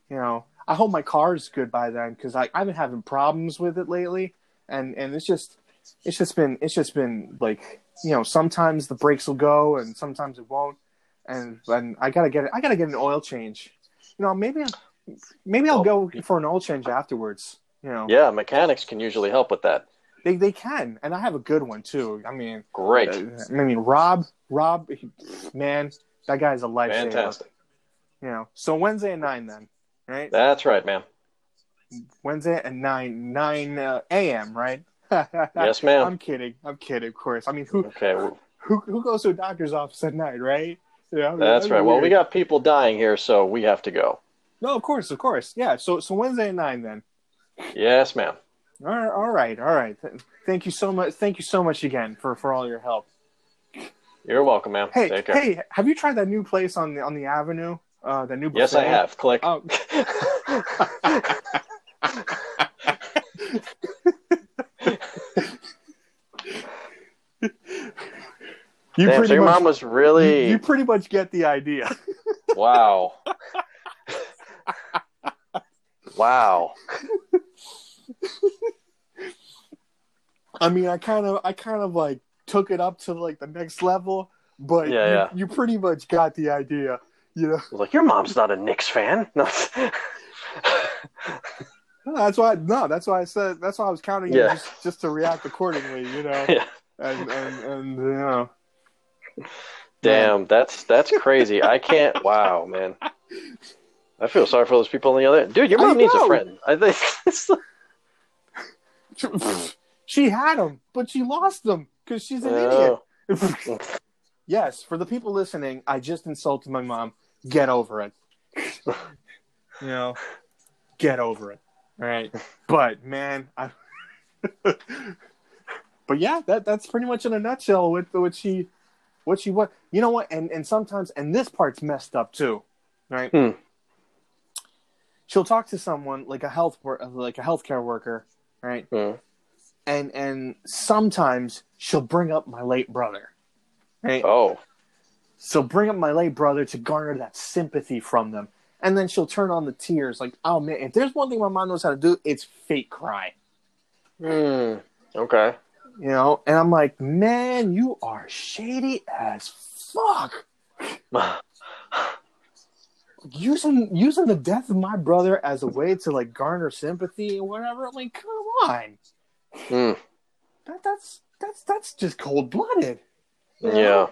You know, I hope my car's good by then because I I've been having problems with it lately, and and it's just it's just been it's just been like you know sometimes the brakes will go and sometimes it won't, and and I gotta get it. I gotta get an oil change. You know, maybe I- maybe I'll go for an oil change afterwards. You know, Yeah, mechanics can usually help with that. they they can, and I have a good one too. I mean, Great. uh, I mean, Rob, Rob, man, that guy's a lifesaver. Fantastic. You know, so Wednesday at nine, then, right? That's right, ma'am. Wednesday at nine, nine uh, a.m. Right? Yes, ma'am. I'm kidding. I'm kidding. Of course. I mean, who Okay, who who goes to a doctor's office at night, right? Yeah, mean, that's right. Well, we got people dying here, so we have to go. no, of course, of course, yeah. So so Wednesday at nine, then. Yes, ma'am. All right, all right, all right. Thank you so much. Thank you so much again for for all your help. You're welcome, ma'am. Hey, Take care. hey, have you tried that new place on the on the avenue? Uh, the new book. yes, I have. Click. Oh. You Damn, so pretty your much mom was you, really you pretty much get the idea. wow. wow. I mean, I kind of I kind of like took it up to like the next level, but Yeah, you, yeah. you pretty much got the idea. You know, I was like, your mom's not a Knicks fan. No. No, that's why. No, that's why I said. That's why I was counting you Yeah. just, just to react accordingly. You know, Yeah. and and and you know. Damn, that's that's crazy. I can't. Wow, man. I feel sorry for those people on the other. Dude, your mom needs a friend. I think. She had them, but she lost them because she's an Oh. idiot. yes, for the people listening, I just insulted my mom. Get over it. you know, get over it. All right, but man, I. but yeah, that that's pretty much in a nutshell what what she, what she what you know what and and sometimes and this part's messed up too, right? Hmm. She'll talk to someone like a health wor- like a healthcare worker, right? Hmm. and and sometimes she'll bring up my late brother right Oh, so bring up my late brother to garner that sympathy from them and then she'll turn on the tears like oh man if there's one thing my mom knows how to do it's fake cry Hmm. Okay. you know and i'm like man you are shady as fuck using using the death of my brother as a way to like garner sympathy and whatever i'm like come on Hmm. that, that's that's that's just cold-blooded Yeah.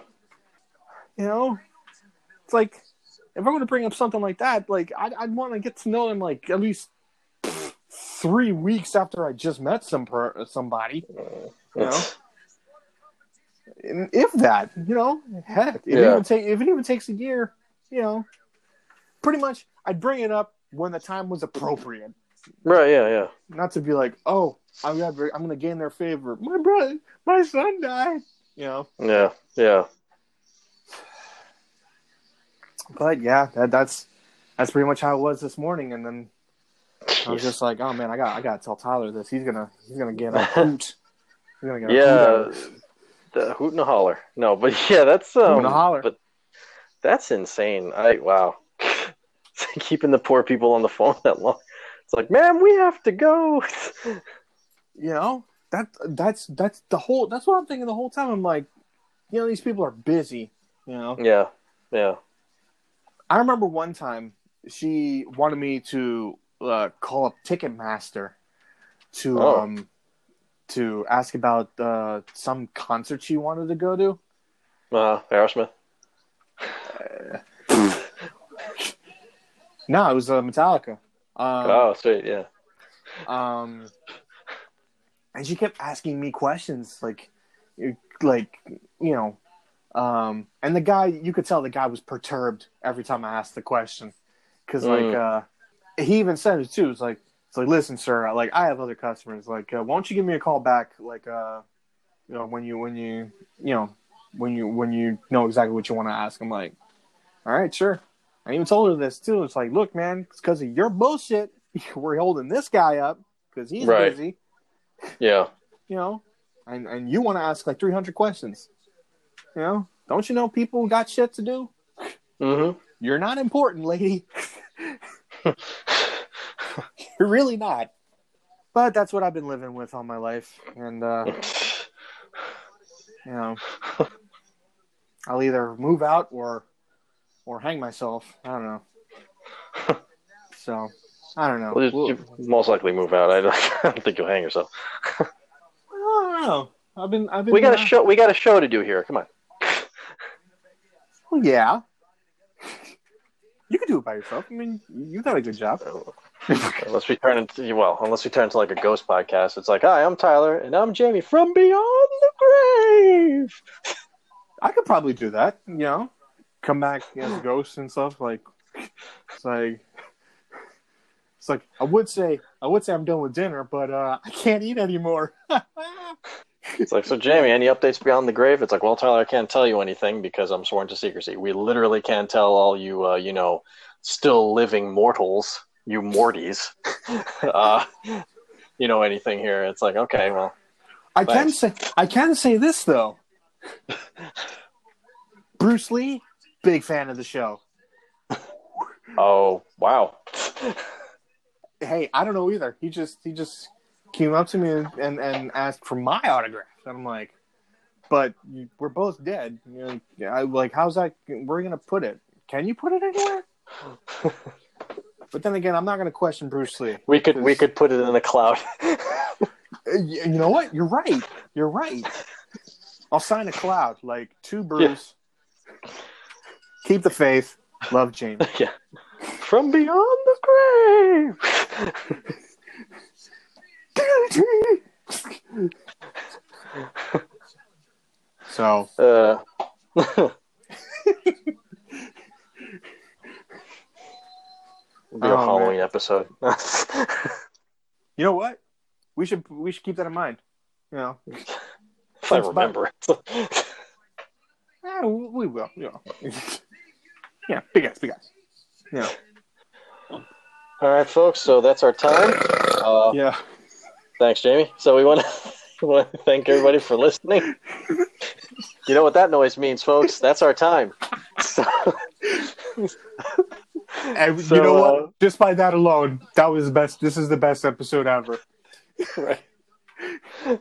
You know, it's like if I'm going to bring up something like that, like I'd, I'd want to get to know him like at least three weeks after I just met some per- somebody. You know, And if that, you know, heck, if it even take if it even takes a year, you know, pretty much I'd bring it up when the time was appropriate, Right. Yeah. Yeah. not to be like, oh, I'm gonna I'm gonna gain their favor. My brother, my son died. You know, Yeah. Yeah. But yeah, that, that's that's pretty much how it was this morning. And then I was just like, oh man, I got I got to tell Tyler this. He's gonna he's gonna get a hoot. He's gonna get a hoot Yeah. of. The hoot and a holler. No, but yeah, that's um. Hoot and a holler. But that's insane. I wow. Keeping the poor people on the phone that long. It's like, man, we have to go. You know that that's that's the whole. That's what I'm thinking the whole time. I'm like, you know, these people are busy. You know, yeah. Yeah. I remember one time she wanted me to uh, call up Ticketmaster to Oh. um to ask about uh, some concert she wanted to go to. Uh, Aerosmith. No, it was uh, Metallica. Um, oh, sweet. Yeah. um and she kept asking me questions like like you know um and the guy you could tell the guy was perturbed every time i asked the question. Because like Mm. uh he even said it too. It's like it's like listen sir like i have other customers. Like uh, why don't you give me a call back like uh you know when you when you you know when you when you know exactly what you want to ask? I'm like all right sure. I even told her this too. It's like look man it's because of your bullshit. We're holding this guy up because he's Right. busy, Yeah. you know, and and you want to ask like 300 questions, you know? Don't you know people got shit to do? Mm-hmm. You're not important, lady. You're really not. But that's what I've been living with all my life, and uh, you know, I'll either move out or or hang myself. I don't know. So I don't know. Well, you- you most likely move out. I don't, I don't think you'll hang yourself. I don't know. I've been. I've been. We got a uh, show. We got a show to do here. Come on. Well, yeah. You could do it by yourself. I mean, you got a good job. unless we turn into well, unless we turn into like a ghost podcast. It's like, hi, I'm Tyler, and I'm Jaime from Beyond the Grave. I could probably do that. You know, come back as ghosts and stuff. Like, it's like, it's like I would say, I would say I'm done with dinner, but uh, I can't eat anymore. It's like, so Jaime, any updates beyond the grave? It's like, well, Tyler, I can't tell you anything because I'm sworn to secrecy. We literally can't tell all you, uh, you know, still living mortals, you Mortys, uh, you know, anything here. It's like, okay, well, I can Thanks. say, I can say this though. Bruce Lee, big fan of the show. oh, wow. hey, I don't know either. He just he just came up to me and, and, asked for my autograph. And I'm like, but you- we're both dead. Know, I like, how's that? Where are you gonna put it? Can you put it anywhere? But then again, I'm not going to question Bruce Lee. We could we could put it in the cloud. Uh, You know what? You're right. You're right. I'll sign a cloud like to Bruce. Keep the faith. Love James. yeah. From beyond the grave. So Uh, It'll be a Oh, Halloween episode. you know what? We should we should keep that in mind. You know, if I remember. Eh, we will. You know. yeah, big ass, big ass. Yeah, All right, folks. So that's our time. Uh, yeah. Thanks, Jaime. So we want to want to thank everybody for listening. You know what that noise means, folks? That's our time. So, And So, you know uh, what? Just by that alone, that was the best. This is the best episode ever. right.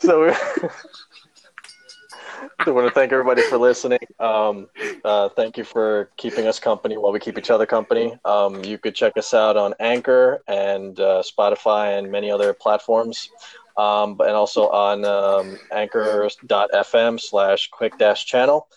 so I want to thank everybody for listening. Um, uh, thank you for keeping us company while we keep each other company. Um, you could check us out on Anchor and uh, Spotify and many other platforms, um, and also on um, anchor.fm slash quick dash channel.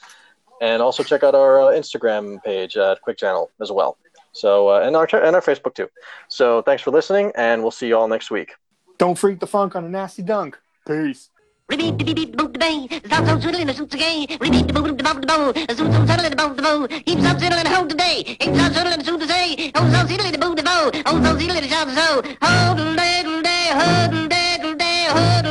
And also check out our uh, Instagram page at Quick Channel as well. So uh, and our and our Facebook too. So thanks for listening, and we'll see you all next week. Don't freak the funk on a nasty dunk. Peace. Repeat the the boot the bang, stop so twiddling the suits again. Repeat the boot the bout the bow, the suits so settling the boat the bow. Keep stop settling the hold today, keep stop settling the suit to say. Oh so settling the boot the bow, oh so settling the shot the so. Hold day, day, hold